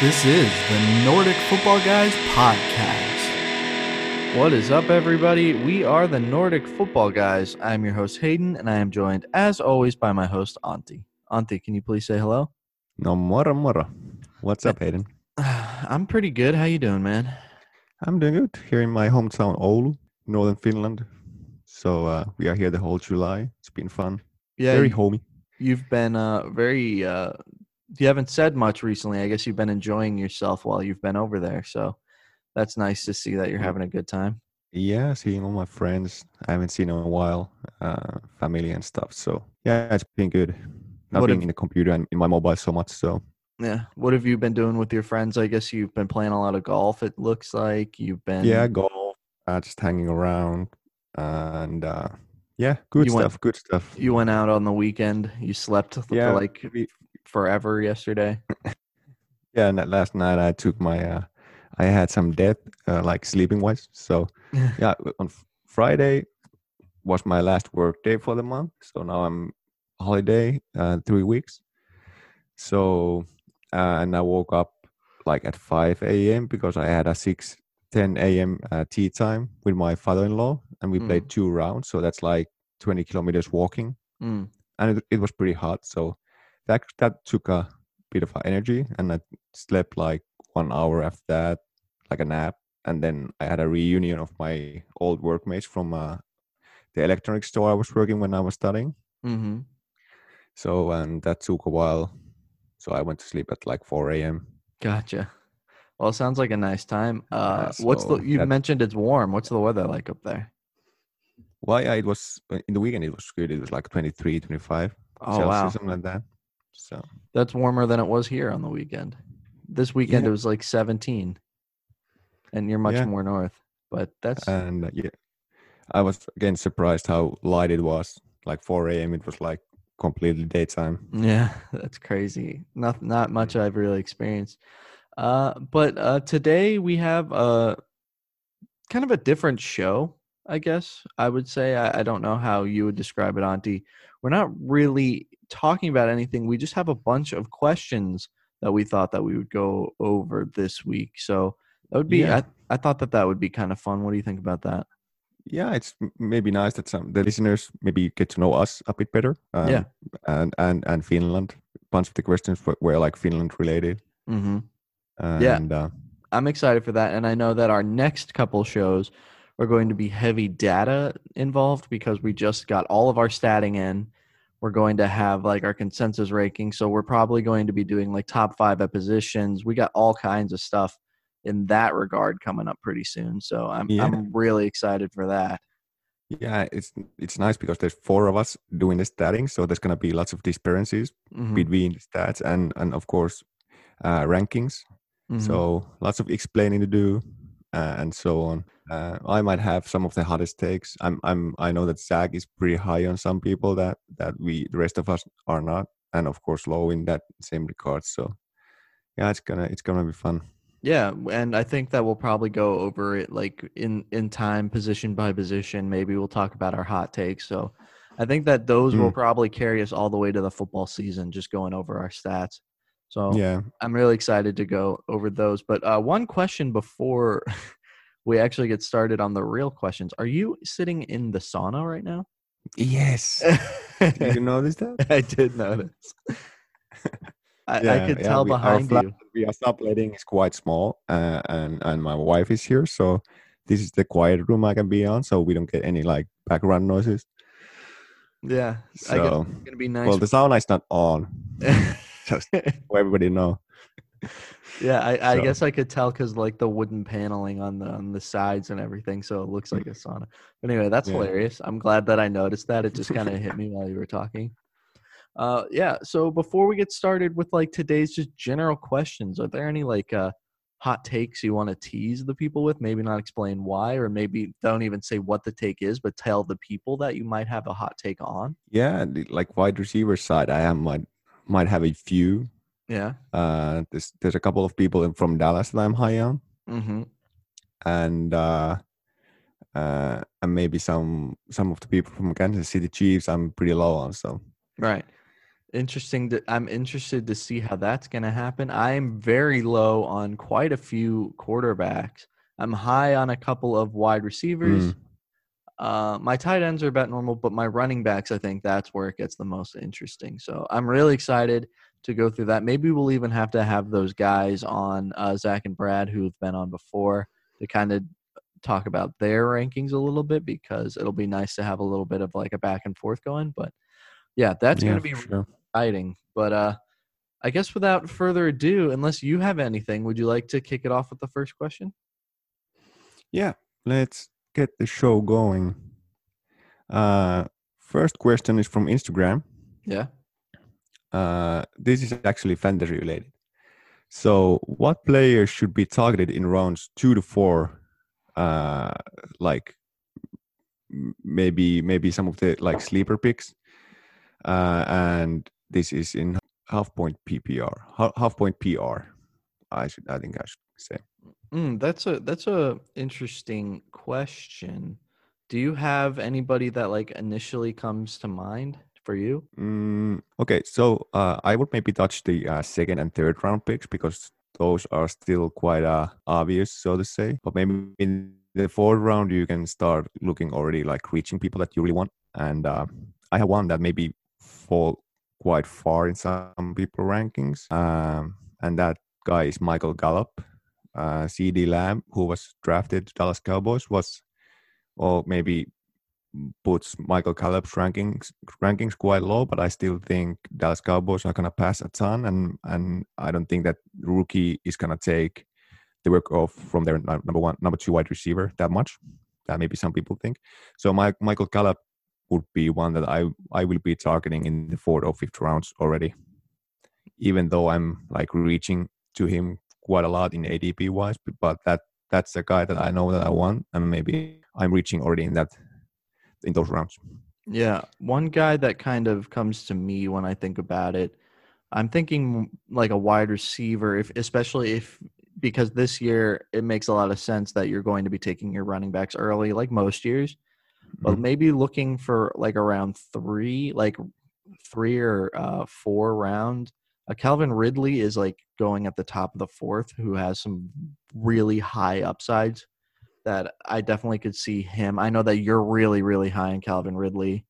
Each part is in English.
This is the Nordic Football Guys podcast. What is up, everybody? We are the Nordic Football Guys. I'm your host, Hayden, and I am joined, as always, by my host, Antti. Antti, can you please say hello? No moro moro. What's up, Hayden? I'm pretty good. How you doing, man? I'm doing good here in my hometown, Oulu, northern Finland. So uh, we are here the whole July. It's been fun. Yeah, Very you- homey. you've been uh, very. Uh, you haven't said much recently. I guess you've been enjoying yourself while you've been over there. So that's nice to see that you're having a good time. Yeah, seeing all my friends. I haven't seen them in a while. Uh, family and stuff. So yeah, it's been good. Not What being have- in the computer and in my mobile so much. So Yeah. What have you been doing with your friends? I guess you've been playing a lot of golf. It looks like you've been. yeah, golf, uh, just hanging around, and uh, yeah, good You went- stuff. Good stuff. You went out on the weekend. You slept Yeah, like we- forever yesterday. Yeah, and that last night I took my. Uh, I had some death, uh, like sleeping wise. So yeah, on Friday was my last work day for the month. So now I'm holiday, uh, three weeks. So uh, and I woke up like at 5 a.m. because I had a 6 10 a.m. Uh, tea time with my father-in-law, and we played two rounds. So that's like 20 kilometers walking, Mm. and it, it was pretty hot. So that that took a bit of energy, and I slept like one hour after that, like a nap, and then I had a reunion of my old workmates from uh, the electronics store I was working when I was studying. hmm So and that took a while. So I went to sleep at like 4 a.m. Gotcha. Well, it sounds like a nice time. Uh, Yeah, what's the? You that- mentioned it's warm. What's the weather like up there? Well, yeah, it was uh, in the weekend. It was good. It was like 23, 25 Oh Celsius, wow, something like that. So that's warmer than it was here on the weekend. This weekend Yeah. it was like 17, and you're much Yeah. more north. But that's and uh, yeah, I was again surprised how light it was. Like 4 a.m. It was like completely daytime. Yeah, that's crazy. Not not much I've really experienced. Uh, but uh, today we have a kind of a different show. I guess I would say. I, I don't know how you would describe it, Antti. We're not really talking about anything. We just have a bunch of questions that we thought that we would go over this week. So that would be. Yeah. I, I thought that that would be kind of fun. What do you think about that? Yeah, it's maybe nice that some the listeners maybe get to know us a bit better. Um, Yeah. and and and Finland. A bunch of the questions were, were like Finland related. Mm-hmm. And, Yeah. Uh, I'm excited for that. And I know that our next couple shows are going to be heavy data involved because we just got all of our statting in. We're going to have like our consensus ranking. So we're probably going to be doing like top five at positions. We got all kinds of stuff in that regard coming up pretty soon. So I'm Yeah. I'm really excited for that. yeah, it's it's nice because there's four of us doing the statting, so there's gonna be lots of discrepancies Mhm, between the stats and and of course uh, rankings. mhm. So lots of explaining to do uh, and so on. Uh, I might have some of the hottest takes. I'm I'm I know that Zach is pretty high on some people that that we the rest of us are not, and of course low in that same regard. So yeah, it's gonna it's gonna be fun. Yeah, and I think that we'll probably go over it like in in time, position by position. Maybe we'll talk about our hot takes. So I think that those will Mm. probably carry us all the way to the football season, just going over our stats. So Yeah, I'm really excited to go over those. But uh, one question before we actually get started on the real questions: Are you sitting in the sauna right now? yes. Did you notice that? I did notice. I, I could yeah, tell we- behind flat you. We are subletting is quite small, uh, and and my wife is here, so this is the quiet room I can be on, so we don't get any like background noises. Yeah, I guess So it's gonna be nice. well, the sauna is not on, just so everybody know. Yeah, I, I So- guess I could tell because like the wooden paneling on the on the sides and everything, so it looks like a sauna. But anyway, that's Yeah. hilarious. I'm glad that I noticed that. It just kind of hit me while you were talking. Uh, yeah. So before we get started with like today's just general questions, are there any like uh hot takes you want to tease the people with? Maybe not explain why, or maybe don't even say what the take is, but tell the people that you might have a hot take on. Yeah, like wide receiver side, I am might might have a few. Yeah. Uh, there's there's a couple of people in, from Dallas that I'm high on, Mm-hmm. and uh, uh, and maybe some some of the people from Kansas City Chiefs I'm pretty low on. So Right. interesting. To, I'm interested to see how that's going to happen. I'm very low on quite a few quarterbacks. I'm high on a couple of wide receivers. Mm. Uh, my tight ends are about normal, but my running backs, I think that's where it gets the most interesting. So I'm really excited to go through that. Maybe we'll even have to have those guys on uh, Zach and Brad who've been on before to kind of talk about their rankings a little bit because it'll be nice to have a little bit of like a back and forth going. But yeah, that's Yeah, going to be sure. exciting. But uh, I guess without further ado, unless you have anything, would you like to kick it off with the first question? Yeah, let's get the show going. Uh, first question is from Instagram. Yeah. Uh, this is actually fantasy related. So, what players should be targeted in rounds two to four? Uh, like maybe maybe some of the like sleeper picks. Uh, and this is in half point PPR, half, point PR. I should I think I should say. Mm, that's a that's a interesting question. Do you have anybody that like initially comes to mind for you? Mm, okay, so uh, I would maybe touch the uh, second and third round picks because those are still quite uh, obvious, so to say. But maybe in the fourth round, you can start looking already like reaching people that you really want. And uh, I have one that maybe fall quite far in some people rankings, um, and that guy is Michael Gallup. Uh, CeeDee Lamb, who was drafted to Dallas Cowboys, was or maybe puts Michael Gallup's rankings rankings quite low, but I still think Dallas Cowboys are gonna pass a ton, and and I don't think that rookie is gonna take the work off from their number one, number two wide receiver that much. That maybe some people think. So my, Michael Gallup would be one that I I will be targeting in the fourth or fifth rounds already, even though I'm like reaching to him quite a lot in ADP wise, but that that's a guy that I know that I want, and maybe I'm reaching already in that in those rounds. Yeah, one guy that kind of comes to me when I think about it, I'm thinking like a wide receiver, if especially if because this year it makes a lot of sense that you're going to be taking your running backs early, like most years. But Mhm. maybe looking for like around three, like three or uh, four round. Uh, Calvin Ridley is like going at the top of the fourth, who has some really high upsides that I definitely could see him. I know that you're really, really high on Calvin Ridley,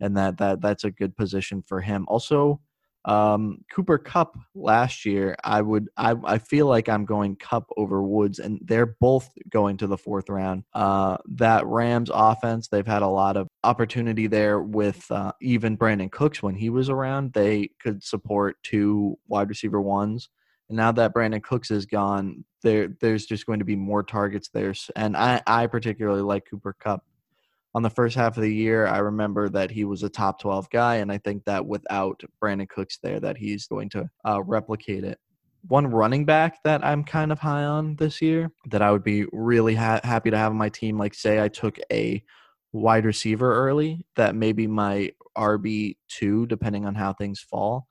and that that that's a good position for him. Also, um, Cooper Kupp last year, I would I I feel like I'm going Kupp over Woods, and they're both going to the fourth round. Uh, that Rams offense, they've had a lot of opportunity there with uh, even Brandin Cooks when he was around. They could support two wide receiver ones. And now that Brandin Cooks is gone, there there's just going to be more targets there. And I, I particularly like Cooper Kupp. On the first half of the year, I remember that he was a top 12 guy, and I think that without Brandin Cooks there, that he's going to uh, replicate it. One running back that I'm kind of high on this year that I would be really ha- happy to have on my team, like say I took a wide receiver early, that maybe my RB two, depending on how things fall.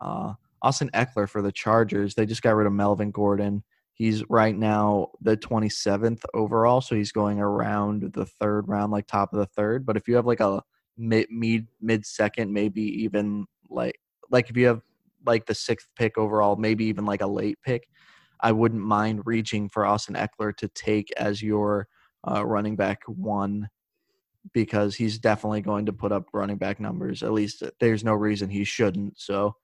Uh, Austin Ekeler for the Chargers. They just got rid of Melvin Gordon. He's right now the 27th overall, so he's going around the third round, like top of the third. But if you have like a mid mid, mid second, maybe even like like if you have like the sixth pick overall, maybe even like a late pick, I wouldn't mind reaching for Austin Ekeler to take as your uh, running back one because he's definitely going to put up running back numbers. At least there's no reason he shouldn't. So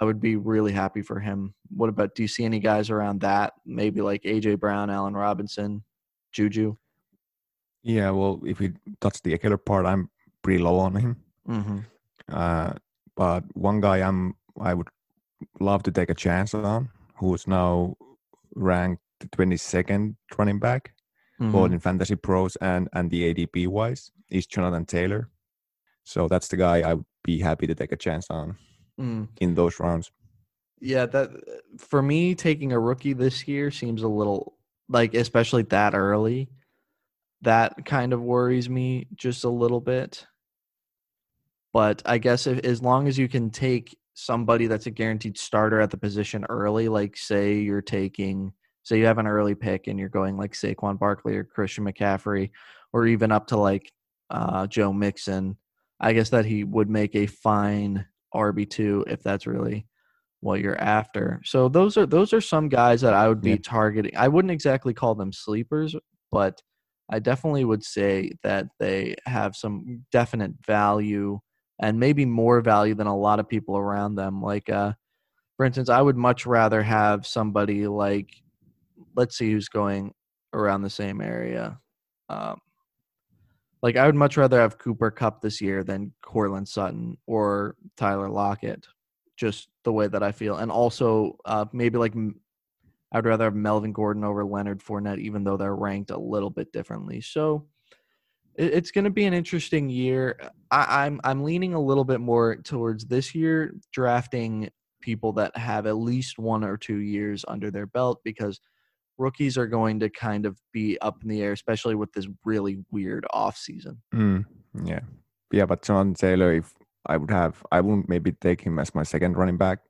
I would be really happy for him. What about do you see any guys around that? Maybe like AJ Brown, Allen Robinson, Juju? Yeah, well, if we touch the Ekeler part, I'm pretty low on him. Mm-hmm. Uh, but one guy I'm I would love to take a chance on, who is now ranked 22nd running back, Mm-hmm. both in fantasy pros and and the ADP wise, is Jonathan Taylor. So that's the guy I would be happy to take a chance on Mm. in those rounds. Yeah, that for me taking a rookie this year seems a little like especially that early. That kind of worries me just a little bit. But I guess if, as long as you can take somebody that's a guaranteed starter at the position early, like say you're taking say you have an early pick and you're going like Saquon Barkley or Christian McCaffrey or even up to like uh, Joe Mixon, I guess that he would make a fine RB two if that's really what you're after. So those are those are some guys that I would be Yeah. targeting. I wouldn't exactly call them sleepers, but I definitely would say that they have some definite value and maybe more value than a lot of people around them. Like uh for instance, I would much rather have somebody like let's see who's going around the same area. Um like I would much rather have Cooper Kupp this year than Courtland Sutton or Tyler Lockett. Just the way that I feel, and also uh, maybe like I'd rather have Melvin Gordon over Leonard Fournette, even though they're ranked a little bit differently. So it, it's going to be an interesting year. I, I'm I'm leaning a little bit more towards this year drafting people that have at least one or two years under their belt because rookies are going to kind of be up in the air, especially with this really weird off season. Mm, yeah, yeah. But John Taylor, if I would have, I wouldn't maybe take him as my second running back,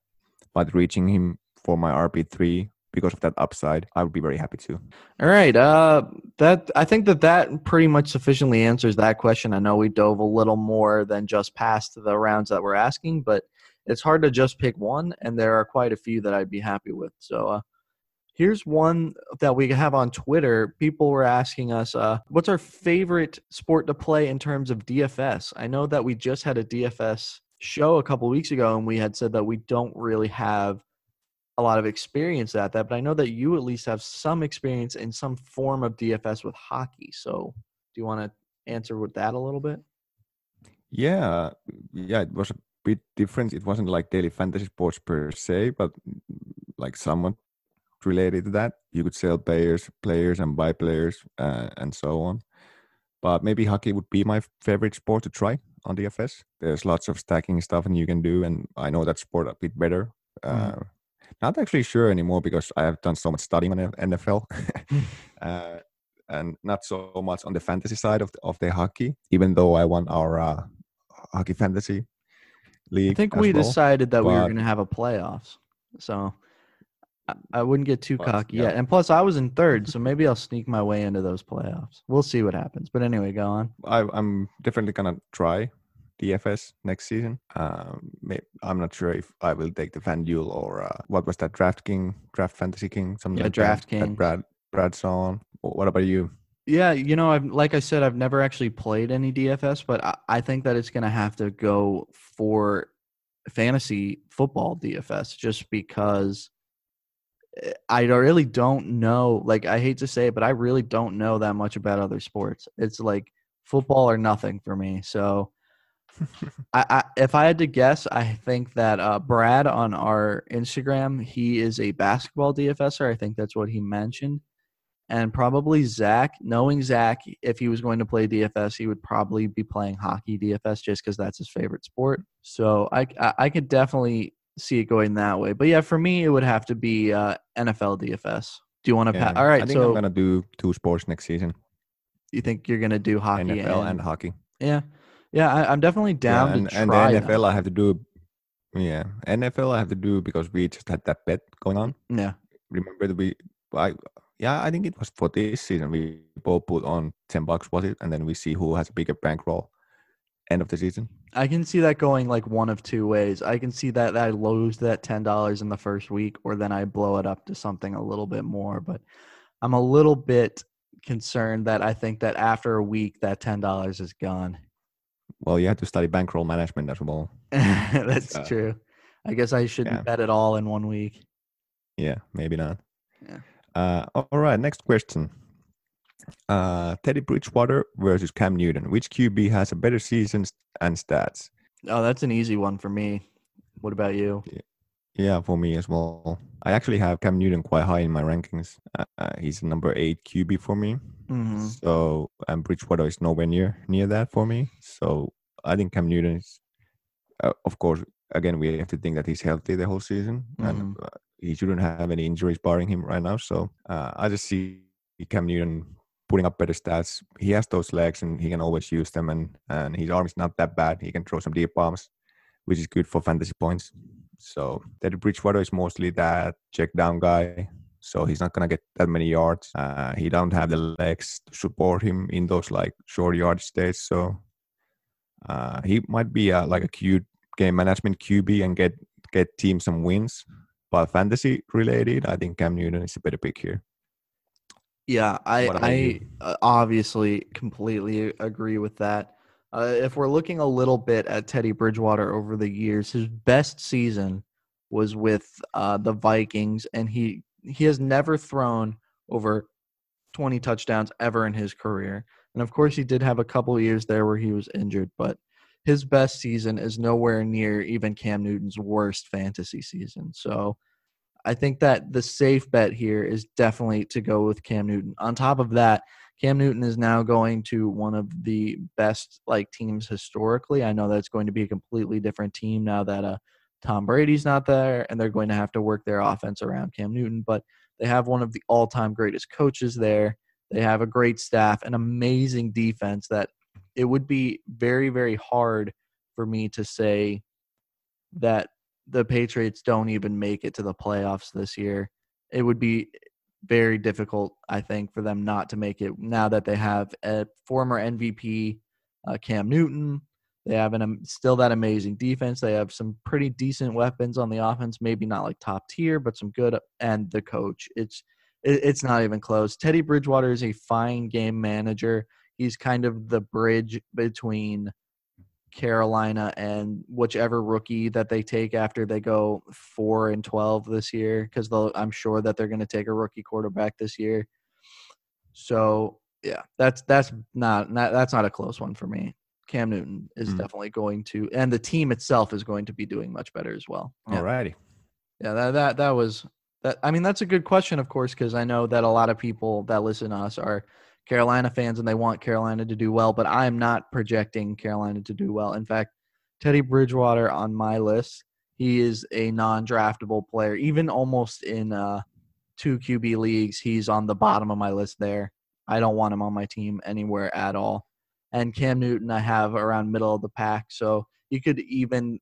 but reaching him for my RB three because of that upside, I would be very happy to. All right. Uh, that I think that that pretty much sufficiently answers that question. I know we dove a little more than just past the rounds that we're asking, but it's hard to just pick one, and there are quite a few that I'd be happy with. So, uh, here's one that we have on Twitter. People were asking us, uh, what's our favorite sport to play in terms of DFS? I know that we just had a DFS show a couple weeks ago, and we had said that we don't really have a lot of experience at that, but I know that you at least have some experience in some form of DFS with hockey. So, do you want to answer with that a little bit? Yeah, yeah. It was a bit different. It wasn't like daily fantasy sports per se, but like somewhat related to that. You could sell players, players, and buy players, uh, and so on. But maybe hockey would be my favorite sport to try on DFS. There's lots of stacking stuff, and you can do. And I know that sport a bit better. Uh, Mhm. Not actually sure anymore because I have done so much studying on NFL, uh, and not so much on the fantasy side of the, of the hockey. Even though I won our uh, hockey fantasy league. I think we well. decided that we were going to have a playoffs. So, I, wouldn't get too But, cocky yeah. yet. And plus, I was in third, so maybe I'll sneak my way into those playoffs. We'll see what happens. But anyway, go on. I, I'm definitely gonna try DFS next season. Um, I'm not sure if I will take the FanDuel or uh, what was that Draft King, Draft Fantasy King, something Yeah, like that, that DraftKings. Brad Brad's on. What about you? Yeah, you know, I've like I said, I've never actually played any DFS, but I, I think that it's going to have to go for fantasy football DFS just because I really don't know. Like, I hate to say it, but I really don't know that much about other sports. It's like football or nothing for me. So, I, I if I had to guess, I think that uh, Brad on our Instagram, he is a basketball DFSer. I think that's what he mentioned and probably Zach. Knowing Zach, if he was going to play DFS, he would probably be playing hockey DFS just because that's his favorite sport. So I, I I could definitely see it going that way. But yeah, for me, it would have to be uh, NFL DFS. Do you want to? Yeah, Pa- All right. I think So I'm gonna do two sports next season: you think you're gonna do hockey NFL and, and hockey. yeah, yeah. I, I'm definitely down yeah, and, to and try the that. NFL I have to do. Yeah, NFL I have to do because we just had that bet going on. Yeah. remember that we I yeah, I think it was for this season. We both put on ten bucks, was it? And then we see who has a bigger bankroll end of the season. I can see that going like one of two ways. I can see that I lose that ten dollars in the first week, or then I blow it up to something a little bit more. But I'm a little bit concerned that I think that after a week that ten dollars is gone. Well, you have to study bankroll management as well. That's uh, true. I guess I shouldn't yeah. bet it all in one week. Yeah, maybe not. Yeah. Uh, all right, next question. Uh, Teddy Bridgewater versus Cam Newton. Which QB has a better season and stats? Oh, that's an easy one for me. What about you? Yeah, for me as well. I actually have Cam Newton quite high in my rankings. Uh, he's number eight QB for me. hmm So and Bridgewater is nowhere near near that for me. So I think Cam Newton is, uh, of course, again we have to think that he's healthy the whole season, and uh, he shouldn't have any injuries barring him right now. So uh, I just see Cam Newton putting up better stats. He has those legs, and he can always use them, and and his arm is not that bad. He can throw some deep bombs, which is good for fantasy points. So Teddy Bridgewater is mostly that check down guy so he's not gonna get that many yards. Uh, he don't have the legs to support him in those like short yard states. So uh, he might be like a, cute game management QB and get get team some wins. But fantasy related, I think Cam Newton is a better pick here. Yeah, I I uh, obviously completely agree with that. Uh, if we're looking a little bit at Teddy Bridgewater over the years, his best season was with uh, the Vikings, and he he has never thrown over 20 touchdowns ever in his career. And of course, he did have a couple years there where he was injured, but his best season is nowhere near even Cam Newton's worst fantasy season. So I think that the safe bet here is definitely to go with Cam Newton. On top of that, Cam Newton is now going to one of the best like teams historically. I know that's going to be a completely different team now that uh, Tom Brady's not there, and they're going to have to work their offense around Cam Newton. But they have one of the all-time greatest coaches there. They have a great staff, an amazing defense that it would be very, very hard for me to say that the Patriots don't even make it to the playoffs this year. It would be very difficult, I think, for them not to make it now that they have a former MVP, uh, Cam Newton. They have an um, still that amazing defense. They have some pretty decent weapons on the offense, maybe not like top tier, but some good. And the coach, it's it, it's not even close. Teddy Bridgewater is a fine game manager. He's kind of the bridge between Carolina and whichever rookie that they take after they go four and twelve this year, because I'm sure that they're going to take a rookie quarterback this year. So yeah, that's that's not, not that's not a close one for me. Cam Newton is mm. definitely going to, and the team itself is going to be doing much better as well. Yeah. Alrighty. Yeah, that that that was that. I mean, that's a good question, of course, because I know that a lot of people that listen to us are Carolina fans and they want Carolina to do well, but I'm not projecting Carolina to do well. In fact, Teddy Bridgewater on my list, he is a non-draftable player. Even almost in uh, two QB leagues, he's on the bottom of my list there. I don't want him on my team anywhere at all. And Cam Newton, I have around middle of the pack, so you could even,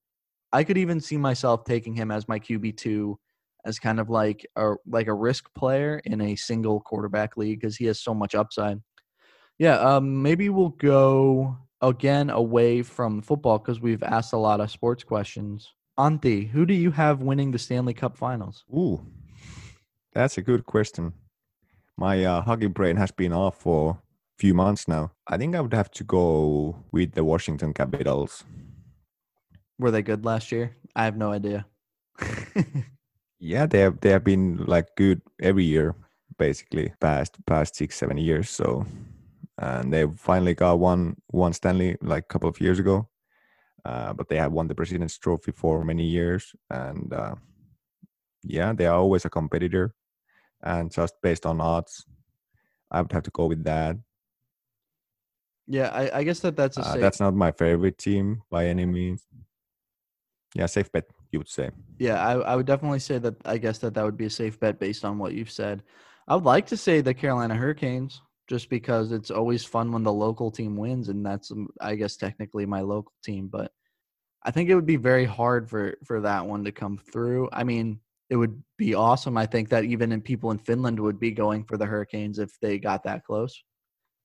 I could even see myself taking him as my QB two as kind of like a like a risk player in a single quarterback league because he has so much upside. Yeah, um, maybe we'll go again away from football because we've asked a lot of sports questions. Antti, who do you have winning the Stanley Cup Finals? Ooh, that's a good question. My uh, hockey brain has been off for a few months now. I think I would have to go with the Washington Capitals. Were they good last year? I have no idea. Yeah, they have they have been like good every year, basically past past six seven years. So, and they finally got one one Stanley like a couple of years ago, uh, but they have won the President's Trophy for many years, and uh, yeah, they are always a competitor. And just based on odds, I would have to go with that. Yeah, I, I guess that that's uh, that's not my favorite team by any means. Yeah, safe bet you would say. Yeah, I, I would definitely say that. I guess that that would be a safe bet based on what you've said. I would like to say the Carolina Hurricanes, just because it's always fun when the local team wins, and that's um, I guess technically my local team. But I think it would be very hard for for that one to come through. I mean, it would be awesome. I think that even in people in Finland would be going for the Hurricanes if they got that close.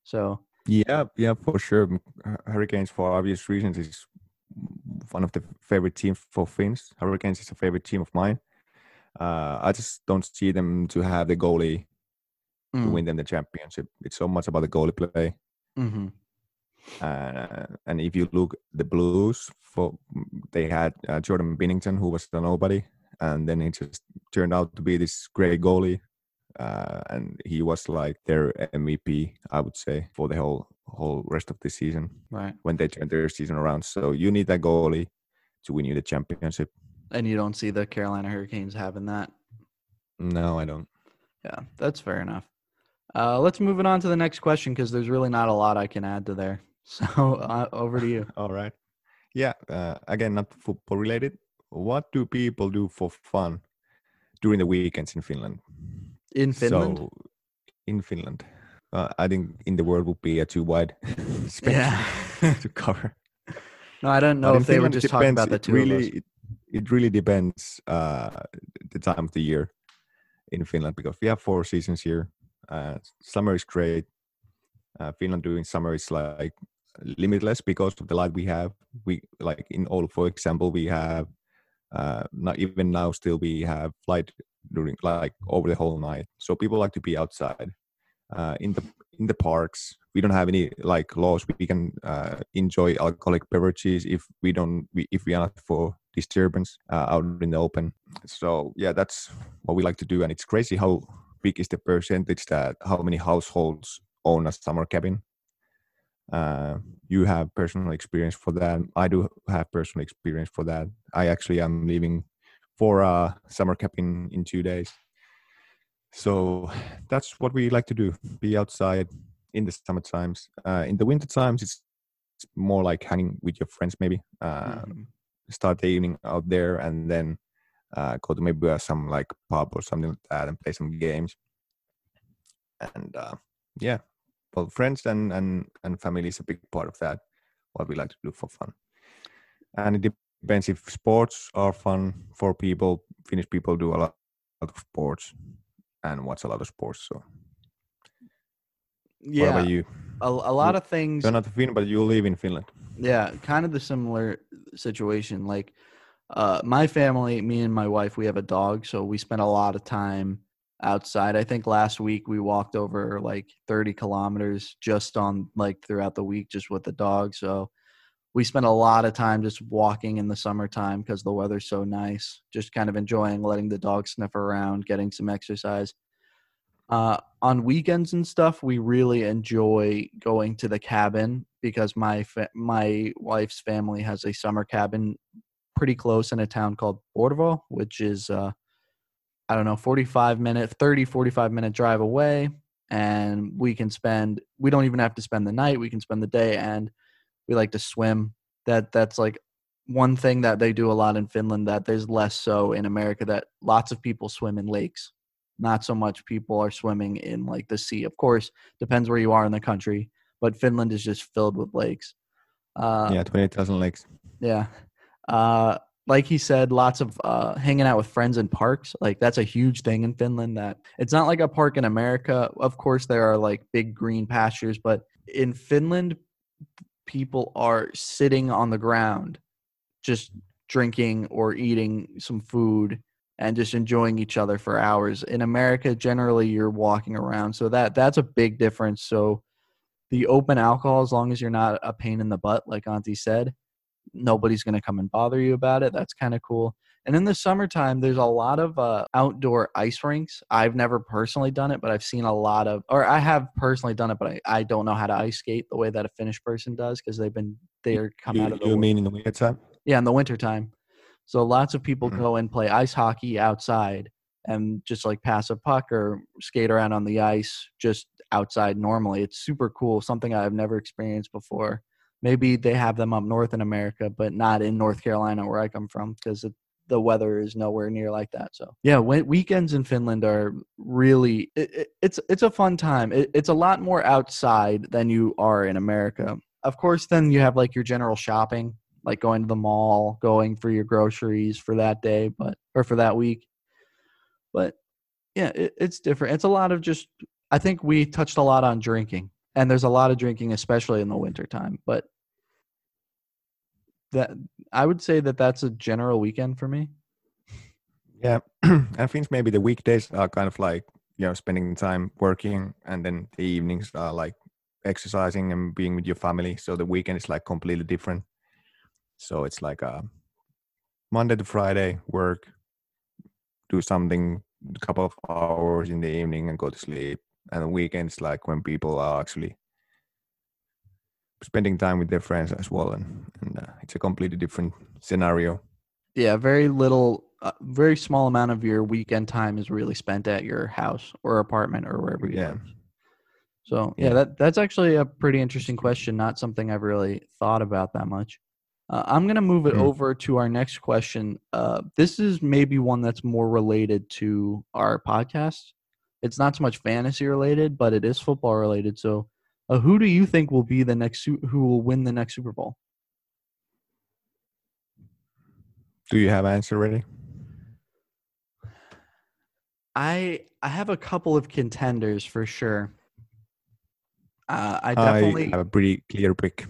So yeah, yeah, for sure. Hurricanes, for obvious reasons, is one of the favorite teams for Finns. Hurricanes is a favorite team of mine. Uh, I just don't see them to have the goalie mm. to win them the championship. It's so much about the goalie play. Mm-hmm. Uh, and if you look the Blues, for they had uh, Jordan Binnington, who was a nobody, and then he just turned out to be this great goalie. Uh, and he was like their MVP, I would say, for the whole whole rest of the season. Right. When they turn their season around. So you need that goalie to win you the championship. And you don't see the Carolina Hurricanes having that. No, I don't. Yeah, that's fair enough. Uh, let's move it on to the next question because there's really not a lot I can add to there. So uh, over to you. All right. Yeah. Uh, again, not football related. What do people do for fun during the weekends in Finland? In Finland. So, in Finland uh, I think in the world would be a too wide yeah. to cover. No, I don't know but if they were just talking about the two really, it, it, really depends uh, the time of the year in Finland because we have four seasons here. Uh, summer is great. Uh, Finland doing summer is like limitless because of the light we have. We like in all, for example, we have uh, not even now still we have light during like over the whole night. So people like to be outside uh, in the in the parks. We don't have any like laws. We can uh, enjoy alcoholic beverages if we don't we, if we are not for disturbance uh, out in the open. So yeah, that's what we like to do, and it's crazy how big is the percentage that how many households own a summer cabin. Uh, you have personal experience for that. I do have personal experience for that. I actually am leaving for a summer cabin in two days. So that's what we like to do: be outside in the summer times. Uh, in the winter times, it's, it's more like hanging with your friends, maybe. Uh, mm-hmm. Start the evening out there, and then uh, go to maybe uh, some like pub or something like that, and play some games. And uh, yeah, well, friends and and and family is a big part of that. What we like to do for fun, and it depends if sports are fun for people. Finnish people do a lot, lot of sports and watch a lot of sports. So, yeah, what about you? A, a lot you, of things. You're not Finn, but you live in Finland. Yeah, kind of the similar situation. Like, uh, my family, me and my wife, we have a dog, so we spend a lot of time outside. I think last week we walked over like 30 kilometers just on like throughout the week just with the dog. So we spent a lot of time just walking in the summertime because the weather's so nice. Just kind of enjoying letting the dog sniff around, getting some exercise. Uh, on weekends and stuff, we really enjoy going to the cabin because my fa- my wife's family has a summer cabin pretty close in a town called Porvoo, which is uh, I don't know, 45 minute, 30, 45 minute drive away. And we can spend, we don't even have to spend the night. We can spend the day and we like to swim. That That's like one thing that they do a lot in Finland that there's less so in America that lots of people swim in lakes. Not so much people are swimming in like the sea. Of course, depends where you are in the country, but Finland is just filled with lakes. Uh, yeah, 28,000 lakes. Yeah. Uh, like he said, lots of uh, hanging out with friends in parks. Like that's a huge thing in Finland. That it's not like a park in America. Of course, there are like big green pastures, but in Finland, people are sitting on the ground, just drinking or eating some food and just enjoying each other for hours. In America, generally, you're walking around, so that that's a big difference. So the open alcohol, as long as you're not a pain in the butt, like Antti said, nobody's going to come and bother you about it. That's kind of cool. And in the summertime, there's a lot of uh, outdoor ice rinks. I've never personally done it, but I've seen a lot of, or I have personally done it, but I, I don't know how to ice skate the way that a Finnish person does because they've been they're come you, out of the. You mean in the winter time? Yeah, in the wintertime. So lots of people mm-hmm. go and play ice hockey outside and just like pass a puck or skate around on the ice just outside normally. It's super cool, something I've never experienced before. Maybe they have them up north in America, but not in North Carolina where I come from because the weather is nowhere near like that. So yeah, weekends in Finland are really it, it, it's it's a fun time. It, it's a lot more outside than you are in America. Of course, then you have like your general shopping, like going to the mall, going for your groceries for that day, but or for that week. But yeah, it's different. It's a lot of just. I think we touched a lot on drinking and there's a lot of drinking especially in the wintertime but that i would say that that's a general weekend for me. Yeah i think maybe the weekdays are kind of like you know spending time working and then the evenings are like exercising and being with your family. So the weekend is like completely different. So it's like a uh, monday to friday work do something a couple of hours in the evening and go to sleep. And the weekends like when people are actually spending time with their friends as well and, and uh, it's a completely different scenario yeah very little uh, very small amount of your weekend time is really spent at your house or apartment or wherever you yeah. live so yeah, yeah, that that's actually a pretty interesting question not something i've really thought about that much uh, i'm going to move it mm. over to our next question uh, this is maybe one that's more related to our podcast it's not so much fantasy related, but it is football related. So, uh, who do you think will be the next who will win the next Super Bowl? Do you have an answer ready? I I have a couple of contenders for sure. Uh, I definitely I have a pretty clear pick.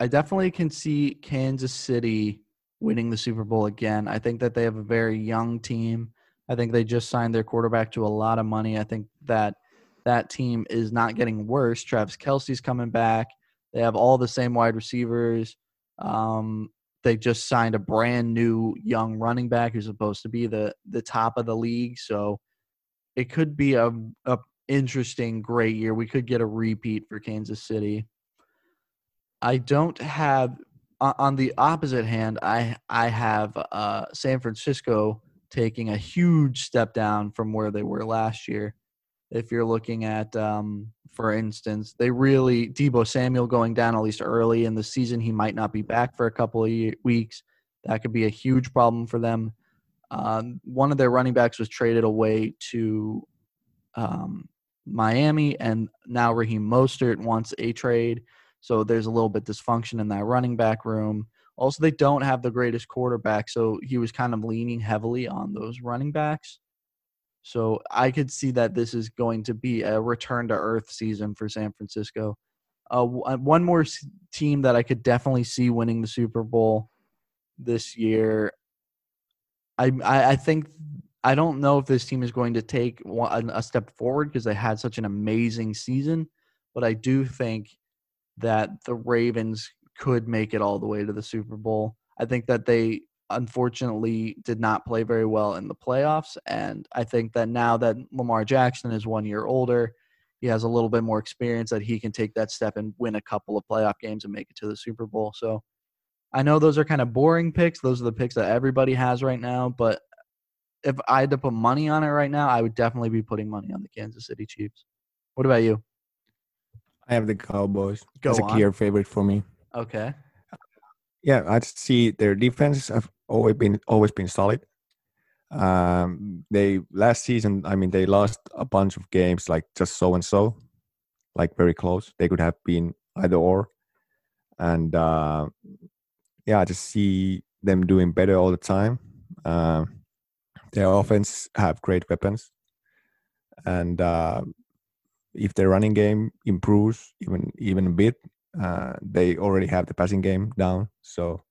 I definitely can see Kansas City winning the Super Bowl again. I think that they have a very young team. I think they just signed their quarterback to a lot of money. I think that that team is not getting worse. Travis Kelce's coming back. They have all the same wide receivers. Um, they just signed a brand new young running back who's supposed to be the the top of the league. So it could be a, a interesting, great year. We could get a repeat for Kansas City. I don't have on the opposite hand. I I have uh, San Francisco taking a huge step down from where they were last year. If you're looking at, um, for instance, they really Deebo Samuel going down at least early in the season. He might not be back for a couple of weeks. That could be a huge problem for them. Um, one of their running backs was traded away to um, Miami, and now Raheem Mostert wants a trade. So there's a little bit dysfunction in that running back room. Also, they don't have the greatest quarterback, so he was kind of leaning heavily on those running backs. So I could see that this is going to be a return to earth season for San Francisco. Uh, uh one more team that I could definitely see winning the Super Bowl this year. I I, think I don't know if this team is going to take a step forward because they had such an amazing season, but I do think that the Ravens could make it all the way to the Super Bowl. I think that they unfortunately did not play very well in the playoffs. And I think that now that Lamar Jackson is one year older, he has a little bit more experience that he can take that step and win a couple of playoff games and make it to the Super Bowl. So I know those are kind of boring picks. Those are the picks that everybody has right now. But if I had to put money on it right now, I would definitely be putting money on the Kansas City Chiefs. What about you? I have the Cowboys. Go That's on. a clear favorite for me. Okay. Yeah, I see their defense have always been always been solid. Um, they last season, I mean, they lost a bunch of games like just so and so, like very close. They could have been either or, and uh, yeah, I just see them doing better all the time. Uh, their offense have great weapons, and uh, if their running game improves even even a bit, uh, they already have the passing game down. So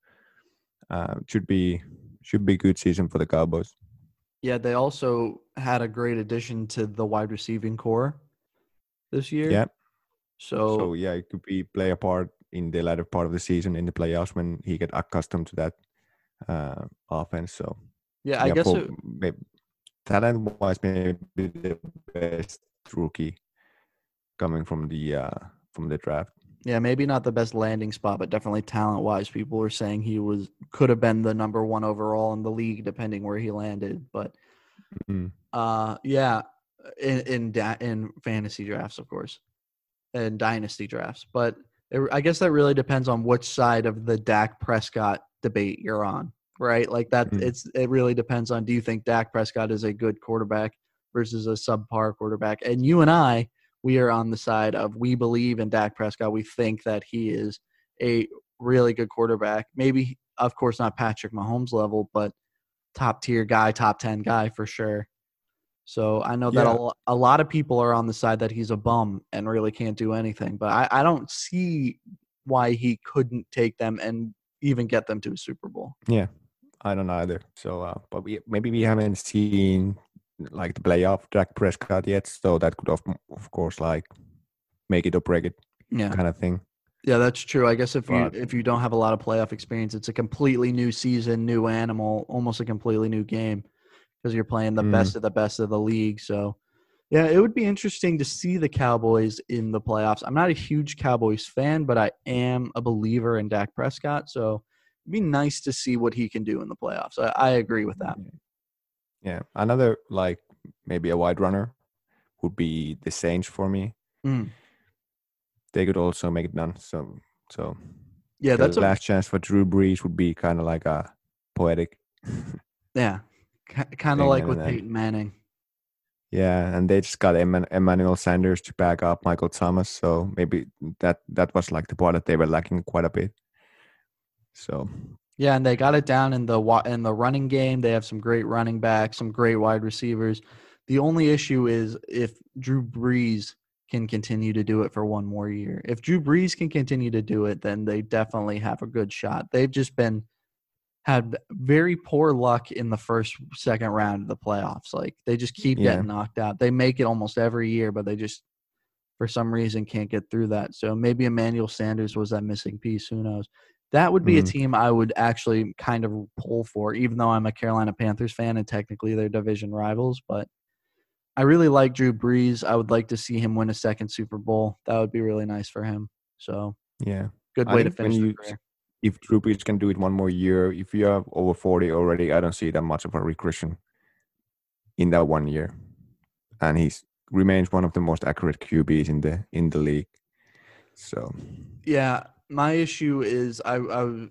uh, should be should be good season for the Cowboys. Yeah, they also had a great addition to the wide receiving corps this year. Yeah. So, So yeah, it could be play a part in the latter part of the season in the playoffs when he get accustomed to that uh, offense. So yeah, I yeah, guess for it, maybe, talent wise, maybe the best rookie coming from the uh, from the draft. Yeah, maybe not the best landing spot, but definitely talent wise, people were saying he was could have been the number one overall in the league, depending where he landed. But Mhm. uh, yeah, in in da- in fantasy drafts, of course, and dynasty drafts. But it, I guess that really depends on which side of the Dak Prescott debate you're on, right? Like that, Mm. it's it really depends on do you think Dak Prescott is a good quarterback versus a subpar quarterback? And you and I, we are on the side of we believe in Dak Prescott. We think that he is a really good quarterback. Maybe, of course, not Patrick Mahomes level, but top tier guy, top 10 guy for sure. So I know that a, Yeah. a lot of people are on the side that he's a bum and really can't do anything, but I, I don't see why he couldn't take them and even get them to a Super Bowl. Yeah, I don't either. So, uh, but we maybe we haven't seen like the playoff Dak Prescott yet, so that could of of course like make it or break it Yeah. kind of thing. Yeah, that's true. I guess if you if you don't have a lot of playoff experience, it's a completely new season, new animal, almost a completely new game because you're playing the Mm. best of the best of the league. So, yeah, it would be interesting to see the Cowboys in the playoffs. I'm not a huge Cowboys fan, but I am a believer in Dak Prescott. So, it'd be nice to see what he can do in the playoffs. I, I agree with that. Yeah, another like maybe a wide runner would be the Saints for me. Mm. They could also make it done. So, so Yeah, that's a last chance for Drew Brees would be kind of like a poetic. yeah, kind of like with then- Peyton Manning. Yeah, and they just got Eman- Emmanuel Sanders to back up Michael Thomas, so maybe that that was like the part that they were lacking quite a bit. So Yeah, and they got it down in the in the running game. They have some great running backs, some great wide receivers. The only issue is if Drew Brees can continue to do it for one more year. If Drew Brees can continue to do it, then they definitely have a good shot. They've just been had very poor luck in the first second round of the playoffs. Like they just keep Yeah. getting knocked out. They make it almost every year, but they just for some reason can't get through that. So maybe Emmanuel Sanders was that missing piece. Who knows? That would be a Mhm. team I would actually kind of pull for, even though I'm a Carolina Panthers fan and technically they're division rivals. But I really like Drew Brees. I would like to see him win a second Super Bowl. That would be really nice for him. So Yeah. good way to finish the you- career. If Drew Brees can do it one more year, if you are over 40 already, I don't see that much of a regression in that one year. And he's remains one of the most accurate QBs in the in the league. So Yeah, my issue is I, I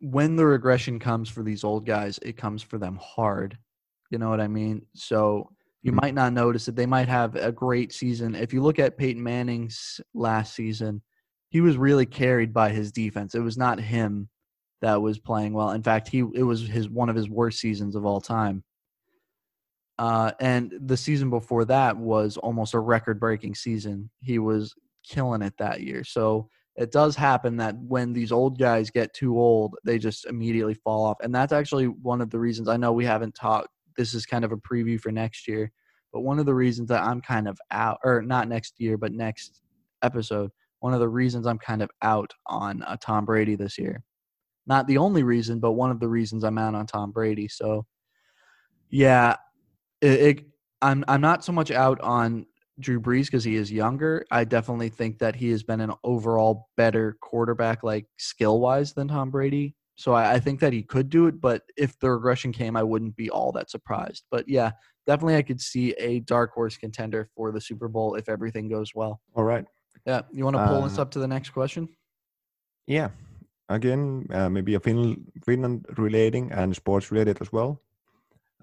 when the regression comes for these old guys, it comes for them hard. You know what I mean? So you Mhm. might not notice that They might have a great season. If you look at Peyton Manning's last season, he was really carried by his defense. It was not him that was playing well. In fact, he it was his one of his worst seasons of all time. Uh, and the season before that was almost a record-breaking season. He was killing it that year. So it does happen that when these old guys get too old, they just immediately fall off. And that's actually one of the reasons I know we haven't talked. This is kind of a preview for next year, but one of the reasons that I'm kind of out, or not next year, but next episode, one of the reasons I'm kind of out on uh, Tom Brady this year. Not the only reason, but one of the reasons I'm out on Tom Brady. So, yeah, it, it I'm I'm not so much out on Drew Brees because he is younger. I definitely think that he has been an overall better quarterback, like skill wise, than Tom Brady. So I, I think that he could do it, but if the regression came, I wouldn't be all that surprised. But yeah, definitely I could see a dark horse contender for the Super Bowl if everything goes well. all right. Yeah, you want to pull us Uh, up to the next question? Yeah. Again, uh, maybe a Fin- Finland relating and sports related as well.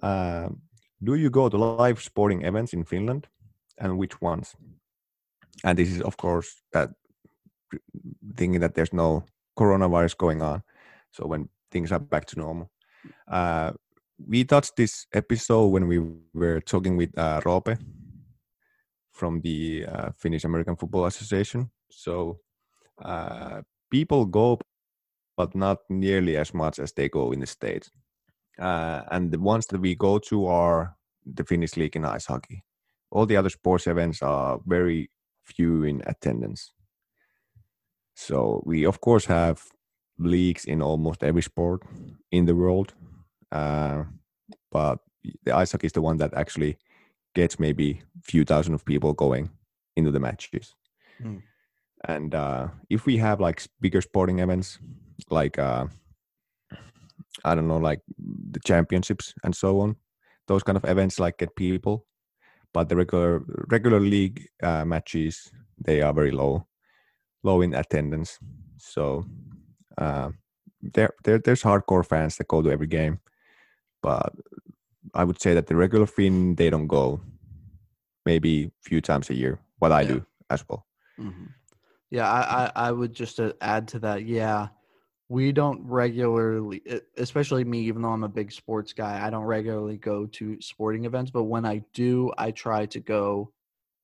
Uh, do you go to live sporting events in Finland, and which ones? And this is, of course, that thinking that there's no coronavirus going on. So when things are back to normal, uh, we touched this episode when we were talking with uh, Roope from the uh, Finnish American Football Association. So uh, people go, but not nearly as much as they go in the States. Uh, and the ones that we go to are the Finnish League in ice hockey. All the other sports events are very few in attendance. So we, of course, have leagues in almost every sport in the world. Uh, but the ice hockey is the one that actually gets maybe few thousand of people going into the matches. Hmm. And uh, if we have like bigger sporting events, like uh, I don't know, like the championships and so on, those kind of events like get people. But the regular regular league uh, matches they are very low, low in attendance. So uh, there, there there's hardcore fans that go to every game, but I would say that the regular Finn they don't go maybe a few times a year. What I Yeah. do as well. hmm Yeah, I, I, I would just uh, add to that. Yeah, we don't regularly, especially me, even though I'm a big sports guy, I don't regularly go to sporting events. But when I do, I try to go,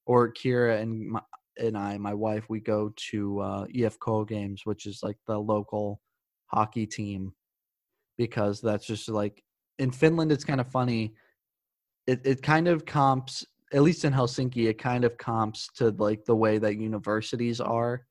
or Kira and my, and I, my wife, we go to uh, EFCO games, which is like the local hockey team, because that's just like in Finland. It's kind of funny. It it kind of comps at least in Helsinki, it kind of comps to like the way that universities are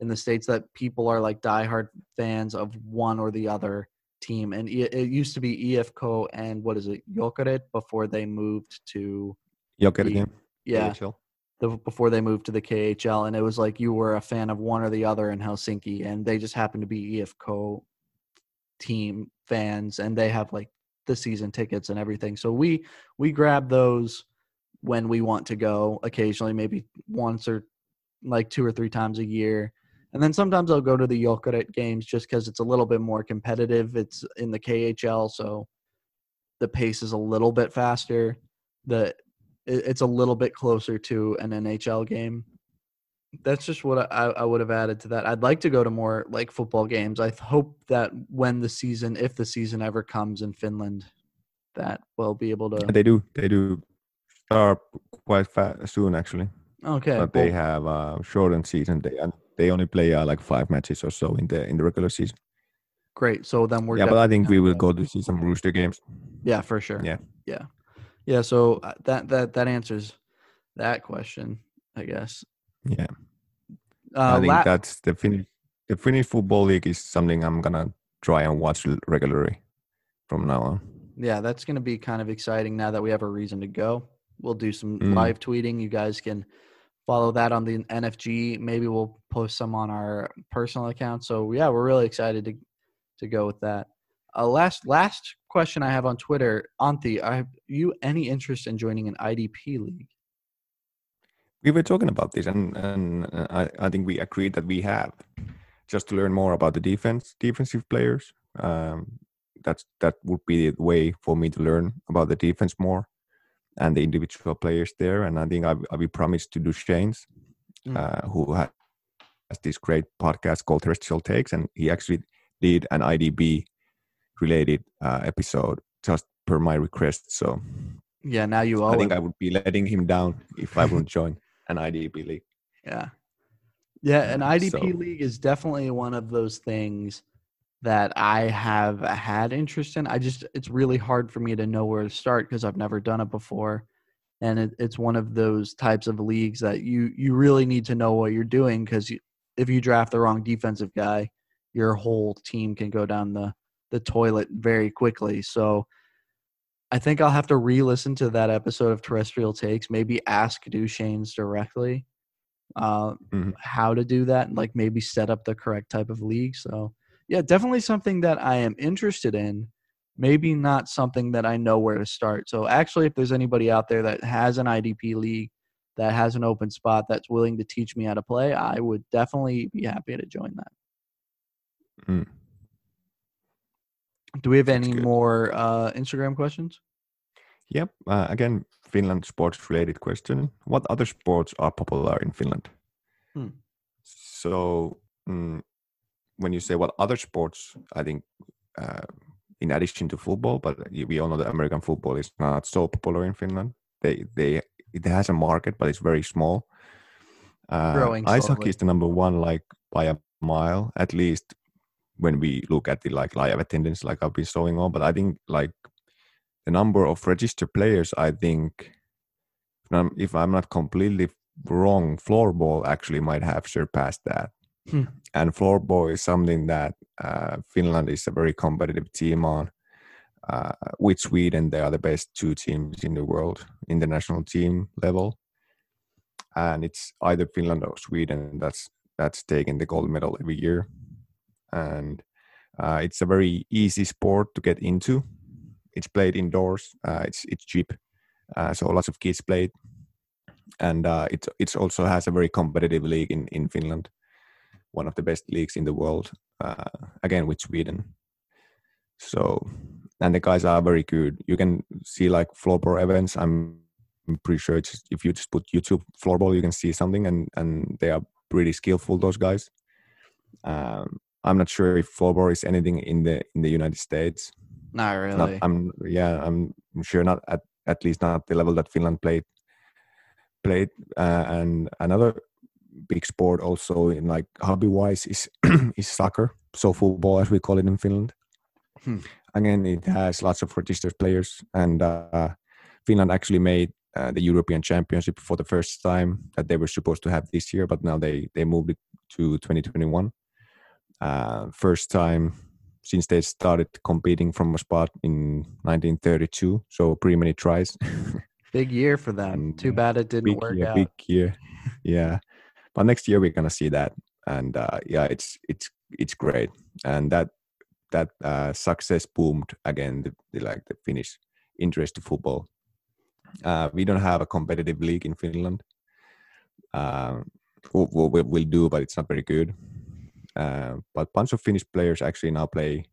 in the states that people are like diehard fans of one or the other team. And it, used to be EFCO and what is it, Jokerit before they moved to Joker The- game. yeah, KHL. the, before they moved to the KHL, and it was like you were a fan of one or the other in Helsinki, and they just happened to be EFCO team fans, and they have like the season tickets and everything. So we we grab those when we want to go occasionally, maybe once or like two or three times a year. And then sometimes I'll go to the Jokerit games just because it's a little bit more competitive. It's in the KHL, so the pace is a little bit faster. The it's a little bit closer to an NHL game. That's just what I, I would have added to that. I'd like to go to more like football games. I hope that when the season, if the season ever comes in Finland, that we'll be able to. They do. They do start quite fast soon, actually. Okay, but they have a shortened season. They and they only play uh, like five matches or so in the in the regular season. great. So then we're yeah, but I think we will go. to see some Rooster games. Yeah, for sure. Yeah. yeah, yeah. So uh, that that that answers that question, I guess. Yeah, Uh, I think la- that's the Finnish the Finnish football league is something I'm gonna try and watch regularly from now on. yeah, that's going to be kind of exciting now that we have a reason to go. We'll do some Mm. live tweeting. You guys can follow that on the NFG. Maybe we'll post some on our personal account. So yeah, we're really excited to to go with that. Uh, last last question I have on Twitter, Antti, are you any interest in joining an IDP league? We were talking about this, and and uh, I I think we agreed that we have just to learn more about the defense defensive players. Um, that's that would be the way for me to learn about the defense more and the individual players there. And I think I, I we promised to do Shane's, Mm. uh, who has this great podcast called Terrestrial Takes, and he actually did an IDP related uh, episode just per my request. So Yeah, now you owe I think. I would be letting him down if I wouldn't join an IDP league. Yeah. Yeah, an Um, IDP so- league is definitely one of those things that I have had interest in. I just it's really hard for me to know where to start because I've never done it before. And it, it's one of those types of leagues that you you really need to know what you're doing because if you draft the wrong defensive guy, your whole team can go down the the toilet very quickly. So I think I'll have to re-listen to that episode of Terrestrial Takes. Maybe ask Duchesne's directly uh, Mhm. how to do that and like maybe set up the correct type of league. So yeah, definitely something that I am interested in. Maybe not something that I know where to start. So actually, if there's anybody out there that has an IDP league that has an open spot that's willing to teach me how to play, I would definitely be happy to join that. Mm. Do we have any more uh, Instagram questions? Yep. Uh, again, Finland sports related question. What other sports are popular in Finland? Hmm. So, mm, when you say what other sports, I think uh, in addition to football, but we all know that American football is not so popular in Finland. They they it has a market, but it's very small. Uh, Growing ice slowly. hockey is the number one, like by a mile, at least when we look at the like live attendance, like I've been showing on. But I think like the number of registered players, I think, if I'm, if I'm not completely wrong, floorball actually might have surpassed that. Hmm. And floorball is something that uh, Finland is a very competitive team on. Uh, with Sweden, they are the best two teams in the world in the national team level, and it's either Finland or Sweden that's that's taking the gold medal every year, and uh, it's a very easy sport to get into. It's played indoors. Uh, it's it's cheap, uh, so lots of kids play it, and uh, it it's also has a very competitive league in in Finland, one of the best leagues in the world. Uh, again with Sweden. So, and the guys are very good. You can see like floorball events. I'm pretty sure it's, if you just put YouTube floorball, you can see something, and and they are pretty skillful. Those guys. Um, I'm not sure if floorball is anything in the in the United States. Not It's Not, really. I'm yeah. I'm sure not at at least not the level that Finland played played. Uh, and another big sport also in like hobby wise is is soccer. So football, as we call it in Finland. Hmm. Again, it has lots of registered players, and uh, Finland actually made uh, the European Championship for the first time that they were supposed to have this year, but now they they moved it to 2021. Uh, first time since they started competing from a spot in 1932, so pretty many tries. Big year for them. And, Too bad it didn't work year, out. big year. yeah, but next year we're gonna see that, and uh, yeah, it's it's it's great, and that that uh, success boomed again. The, the like the Finnish interest to football. Uh, we don't have a competitive league in Finland. Uh, we'll, we'll, we'll do, but it's not very good. Uh, but bunch of Finnish players actually now play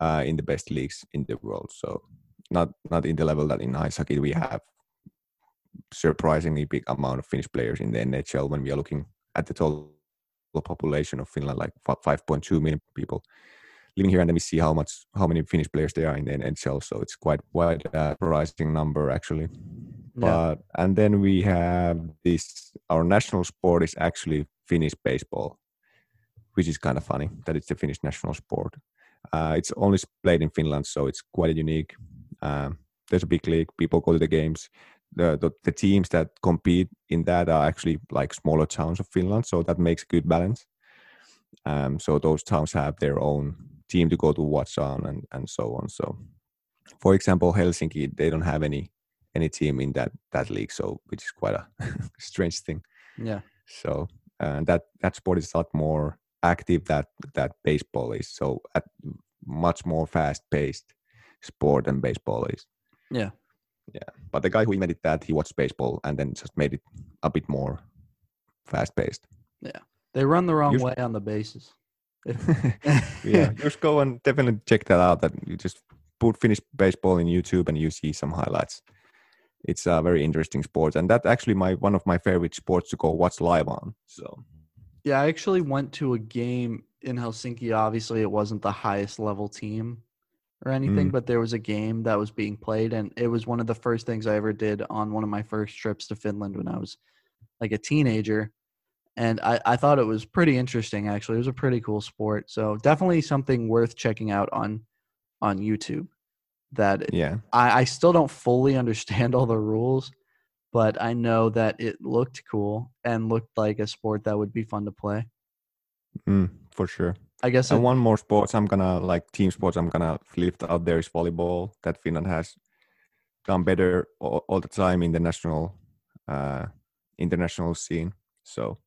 uh, in the best leagues in the world. So not not in the level that in ice hockey we have surprisingly big amount of Finnish players in the NHL when we are looking at the total population of Finland, like 5.2 million people living here, and then we see how much how many Finnish players there are in the NHL. So it's quite quite a surprising number actually. Yeah. but and then we have this our national sport is actually finnish baseball which is kind of funny that it's the finnish national sport uh, it's only played in finland so it's quite unique um, there's a big league people go to the games the, the the teams that compete in that are actually like smaller towns of finland so that makes a good balance um, so those towns have their own team to go to watch on and, and so on so for example helsinki they don't have any any team in that that league so which is quite a strange thing Yeah. so uh, that that sport is a lot more active that that baseball is so at much more fast paced sport than baseball is Yeah. But the guy who invented that he watched baseball and then just made it a bit more fast paced Yeah, They run the wrong Usu- way on the bases. yeah just go and definitely check that out that you just put finnish baseball in youtube and you see some highlights. It's a very interesting sport and that's actually my one of my favorite sports to go watch live on so. Yeah, I actually went to a game in Helsinki. Obviously, it wasn't the highest level team or anything, Mm. but there was a game that was being played, and it was one of the first things I ever did on one of my first trips to Finland when I was like a teenager. And I, I thought it was pretty interesting. Actually, it was a pretty cool sport. So definitely something worth checking out on on YouTube. That yeah I, I still don't fully understand all the rules, but I know that it looked cool and looked like a sport that would be fun to play. mm, for sure I guess And it, one more sports I'm gonna like team sports I'm gonna lift out there is volleyball that Finland has done better all, all the time in the national uh, international scene. So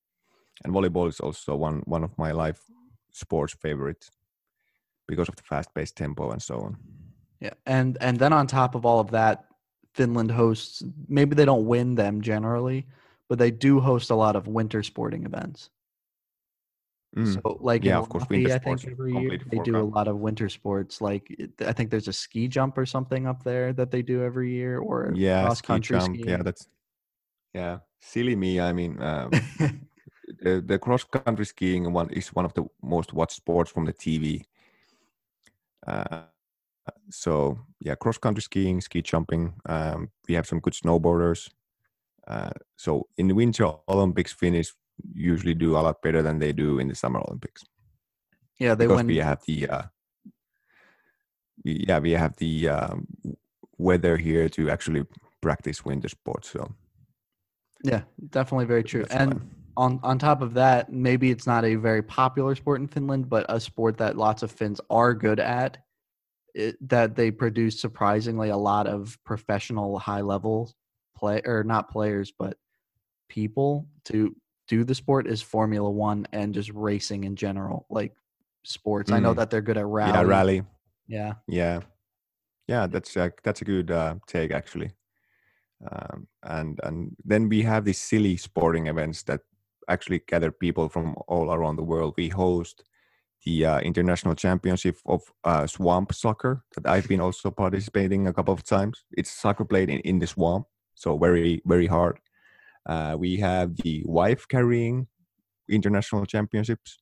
and volleyball is also one one of my life sports favorites because of the fast paced tempo and so on. yeah, and and then on top of all of that, Finland hosts. Maybe they don't win them generally, but they do host a lot of winter sporting events. Mm, So, like Yeah, of course, winter I think every year they do a lot of winter sports. Like I think there's a ski jump or something up there that they do every year, or yeah, cross ski country jump. Yeah, that's yeah. Silly me. I mean, um, the, the cross country skiing one is one of the most watched sports from the TV. Uh, so yeah, cross country skiing, ski jumping. Um, we have some good snowboarders. Uh, so in the Winter Olympics, Finnish usually do a lot better than they do in the Summer Olympics yeah, they because win. we have the uh, we, yeah we have the um, weather here to actually practice winter sports. So Yeah, definitely very true. that's And why. on on top of that, maybe it's not a very popular sport in Finland, but a sport that lots of Finns are good at. It, that they produce surprisingly a lot of professional high level play or not players but people to do the sport is Formula One and just racing in general, like sports. I know Mm. that they're good at rally. yeah rally. Yeah, Yeah, yeah, that's a, that's a good uh, take actually. Um, and and then we have these silly sporting events that actually gather people from all around the world. We host the uh, international championship of uh, swamp soccer that I've been also participating a couple of times. It's soccer played in, in the swamp, so very very hard. Uh, we have the wife carrying international championships.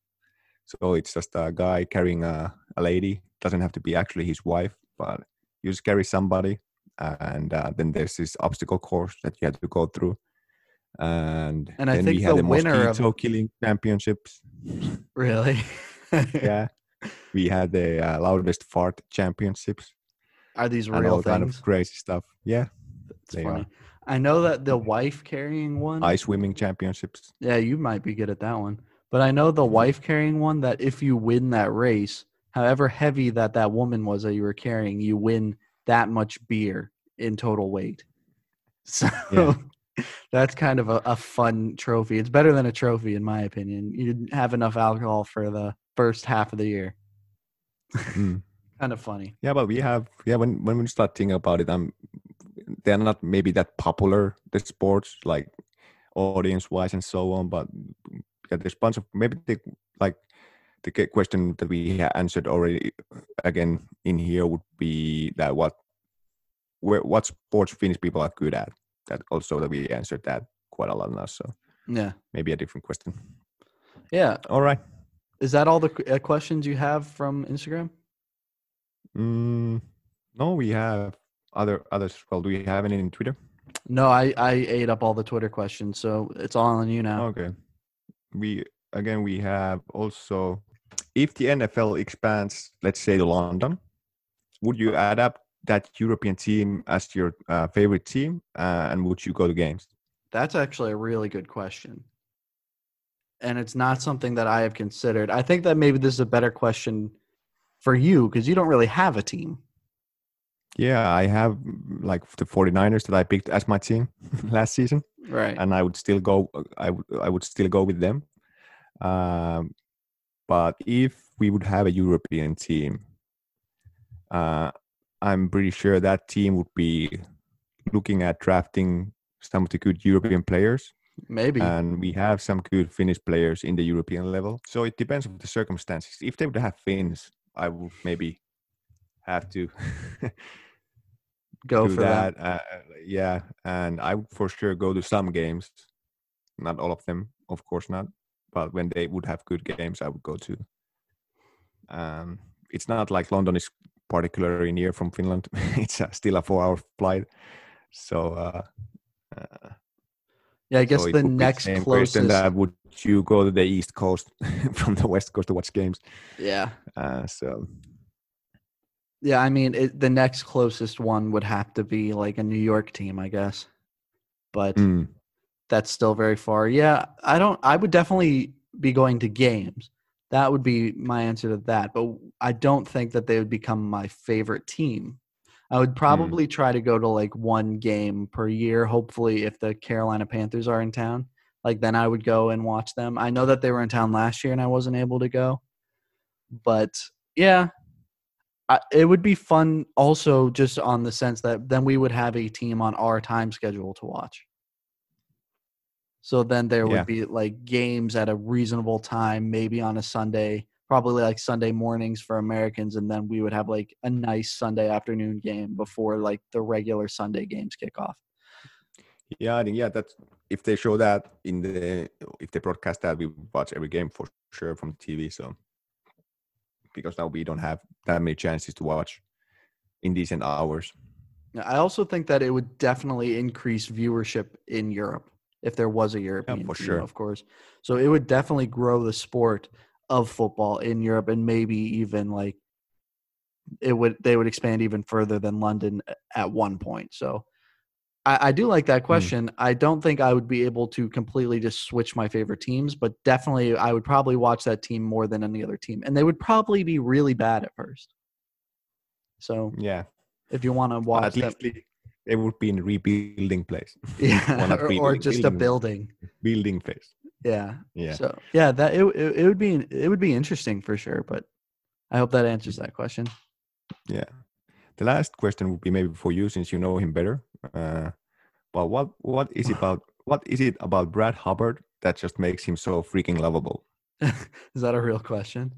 So it's just a guy carrying a, a lady. Doesn't have to be actually his wife, but you just carry somebody. And uh, then there's this obstacle course that you have to go through. And, And I think the the winner of- killing championships. really. yeah. we had the uh, loudest fart championships Are these real and all kind of crazy stuff. Yeah. They funny. are. I know that the wife carrying one. Ice swimming championships. Yeah, you might be good at that one. But I know the Mm-hmm. wife carrying one that if you win that race, however heavy that that woman was that you were carrying, you win that much beer in total weight. So Yeah. that's kind of a, a fun trophy. It's better than a trophy, in my opinion. You didn't have enough alcohol for the first half of the year. Mm. Kind of funny. Yeah, but we have yeah. When when we start thinking about it, I'm they're not maybe that popular the sports like audience wise and so on. But yeah, there's bunch of maybe the like the question that we answered already again in here would be that what where what sports Finnish people are good at. That also that we answered that quite a lot now. So Yeah. maybe a different question. Yeah. All right. Is that all the uh, questions you have from Instagram? Mm, no, we have other others. as Well, do we have any in Twitter? No, I I ate up all the Twitter questions, so it's all on you now. Okay. We again we have also if the NFL expands, let's say to London, would you adapt that European team as your uh, favorite team, uh, and would you go to games? That's actually a really good question. And it's not something that I have considered. I think that maybe this is a better question for you because you don't really have a team. Yeah, I have mm, like the 49ers that I picked as my team last season, Right. and I would still go. I would I would still go with them. Um, but if we would have a European team, uh, I'm pretty sure that team would be looking at drafting some of the good European players, Maybe. and we have some good Finnish players in the European level. So it depends on the circumstances. If they would have Finns, I would maybe have to go for that. that. Uh, yeah, and I would for sure go to some games, not all of them, of course not. But when they would have good games, I would go to. Um, it's not like London is particularly near from Finland. it's uh, still a four-hour flight, so. Uh, uh, Yeah, I guess so the next same closest. question that would you go to the East Coast from the West Coast to watch games? yeah. Uh, so Yeah, I mean, it, the next closest one would have to be like a New York team, I guess. But mm, that's still very far. Yeah, I don't. I would definitely be going to games. That would be my answer to that. But I don't think that they would become my favorite team. I would probably try to go to like one game per year. Hopefully, if the Carolina Panthers are in town, like then I would go and watch them. I know that they were in town last year and I wasn't able to go. But yeah, I, it would be fun also just on the sense that then we would have a team on our time schedule to watch. So then there would Yeah. be like games at a reasonable time, maybe on a Sunday, probably like Sunday mornings for Americans, and then we would have like a nice Sunday afternoon game before like the regular Sunday games kick off. yeah, I think yeah, that's if they show that in the if they broadcast that, we watch every game for sure from TV. So because now we don't have that many chances to watch in decent hours. I also think that it would definitely increase viewership in Europe if there was a European for team, sure. of course. So it would definitely grow the sport of football in Europe and maybe even like it would they would expand even further than London at one point. So I, I do like that hmm. question. I don't think I would be able to completely just switch my favorite teams, but definitely I would probably watch that team more than any other team. And they would probably be really bad at first. So Yeah, if you want to watch at them, least they- they would be in rebuilding place, yeah, or, or just a building. building. building phase. Yeah. Yeah, So yeah, that it, it it would be it would be interesting for sure. But I hope that answers that question. yeah. The last question would be maybe for you since you know him better. Uh, but what what is it about what is it about Brad Hubbard that just makes him so freaking lovable? Is that a real question?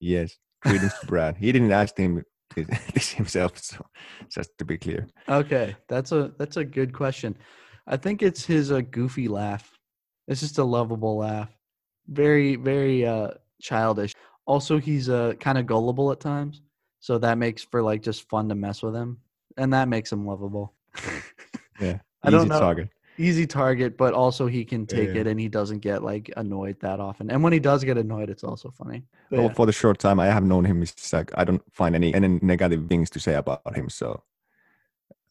Yes, greetings to Brad. He didn't ask him this, this himself, so just to be clear. Okay, that's a that's a good question. I think it's his uh, goofy laugh. It's just a lovable laugh. Very very uh childish. Also, he's uh kind of gullible at times, so that makes for like just fun to mess with him, and that makes him lovable. Yeah, I don't easy know. target. Easy target, but also he can take Yeah. it, and he doesn't get like annoyed that often. And when he does get annoyed, it's also funny. But Well, yeah. for the short time I have known him, it's like I don't find any any negative things to say about him. So,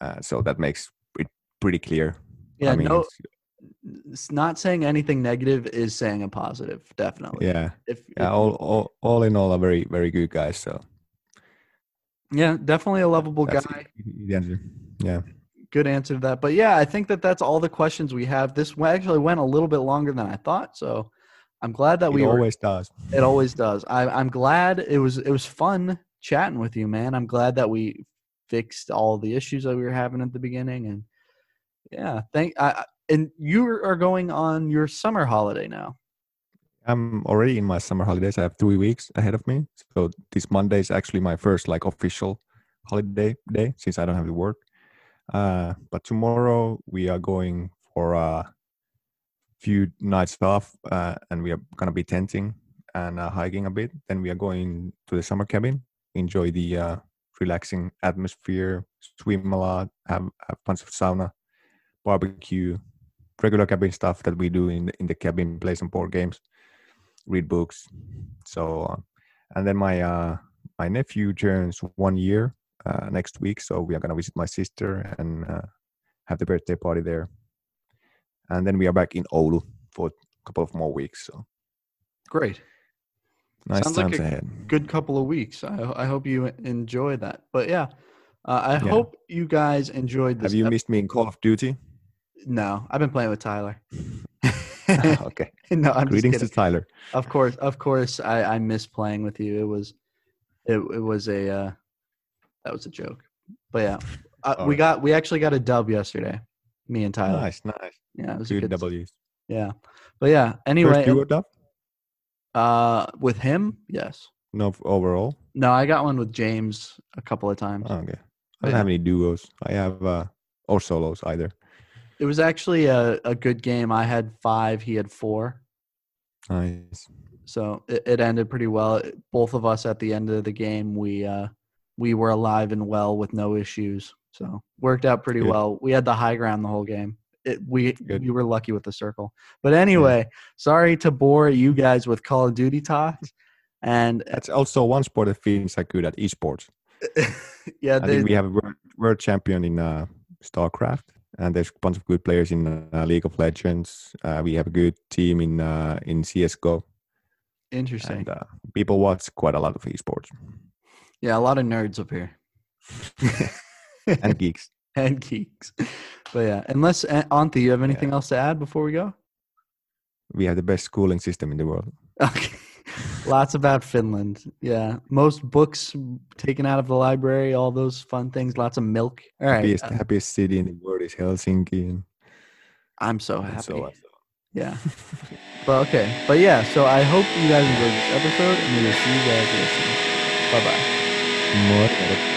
uh, so that makes it pretty clear. Yeah, I mean, no, it's- it's not saying anything negative is saying a positive. Definitely. yeah, If, yeah. if- All, all, all in all, a very, very good guy. So, yeah, definitely a lovable that's guy. the answer. Yeah, Good answer to that. But yeah, I think that that's all the questions we have. This actually went a little bit longer than I thought. So I'm glad that it we were. always does. It always does. I, I'm glad it was. It was fun chatting with you, man. I'm glad that we fixed all the issues that we were having at the beginning, and yeah, thank. I, I- and you are going on your summer holiday now. I'm already in my summer holidays. I have three weeks ahead of me. So this Monday is actually my first like official holiday day since I don't have to work. Uh, but tomorrow we are going for a few nights off, uh, and we are gonna be tenting and uh, hiking a bit. Then we are going to the summer cabin, enjoy the uh, relaxing atmosphere, swim a lot, have have bunch of sauna barbecue, regular cabin stuff that we do in the, in the cabin, play some board games, read books. So, uh, and then my uh, my nephew turns one year uh, next week, so we are gonna visit my sister and uh, have the birthday party there. And then we are back in Oulu for a couple of more weeks. So Great. nice Sounds like times a ahead. Good couple of weeks. I, I hope you enjoy that. But yeah, uh, I Yeah. hope you guys enjoyed this. Have you missed me in Call of Duty? no, I've been playing with Tyler. okay. no, I'm Greetings to. Tyler. Of course, of course, I, I miss playing with you. It was, it, it was a, uh, that was a joke. But yeah, uh, we Alright. got we actually got a dub yesterday. Me and Tyler. Nice, nice. Yeah, it was a good. W's. Yeah, but yeah. Anyway, First duo dub? uh, with him, yes. No, overall. No, I got one with James a couple of times. Oh, okay. I don't yeah. have any duos. I have uh or solos either. It was actually a, a good game. I had five, he had four. Nice. So it, it ended pretty well. Both of us at the end of the game, we uh we were alive and well with no issues. So worked out pretty Good. well. We had the high ground the whole game. It, we Good. we were lucky with the circle. But anyway, sorry to bore you guys with Call of Duty talks. And That's also one sport that Finns are good at esports. yeah, I they, think we have a world, world champion in uh, StarCraft, and there's a bunch of good players in uh, League of Legends. Uh, we have a good team in uh, in CS:GO, interesting. and uh, people watch quite a lot of esports yeah, a lot of nerds up here. and geeks. and geeks. But yeah, unless uh, Antti, you have anything else to add before we go? We have the best schooling system in the world. Okay. Lots about Finland. Yeah. Most books taken out of the library, all those fun things, lots of milk. All right. happiest, uh, happiest city in the world is Helsinki, and, I'm so happy. so. Yeah. But okay. But yeah, so I hope you guys enjoyed this episode and we will see you guys listening. Bye bye. Moro.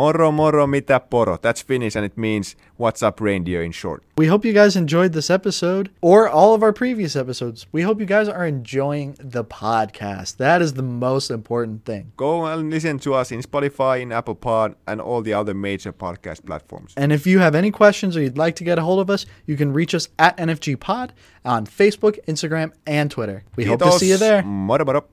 Moro moro mitä poro. That's Finnish and it means what's up reindeer in short. We hope you guys enjoyed this episode or all of our previous episodes. We hope you guys are enjoying the podcast. That is the most important thing. Go and listen to us in Spotify, in Apple Pod, and all the other major podcast platforms. And if you have any questions or you'd like to get a hold of us, you can reach us at NFG Pod on Facebook, Instagram, and Twitter. We hope to see you there. Moro moro.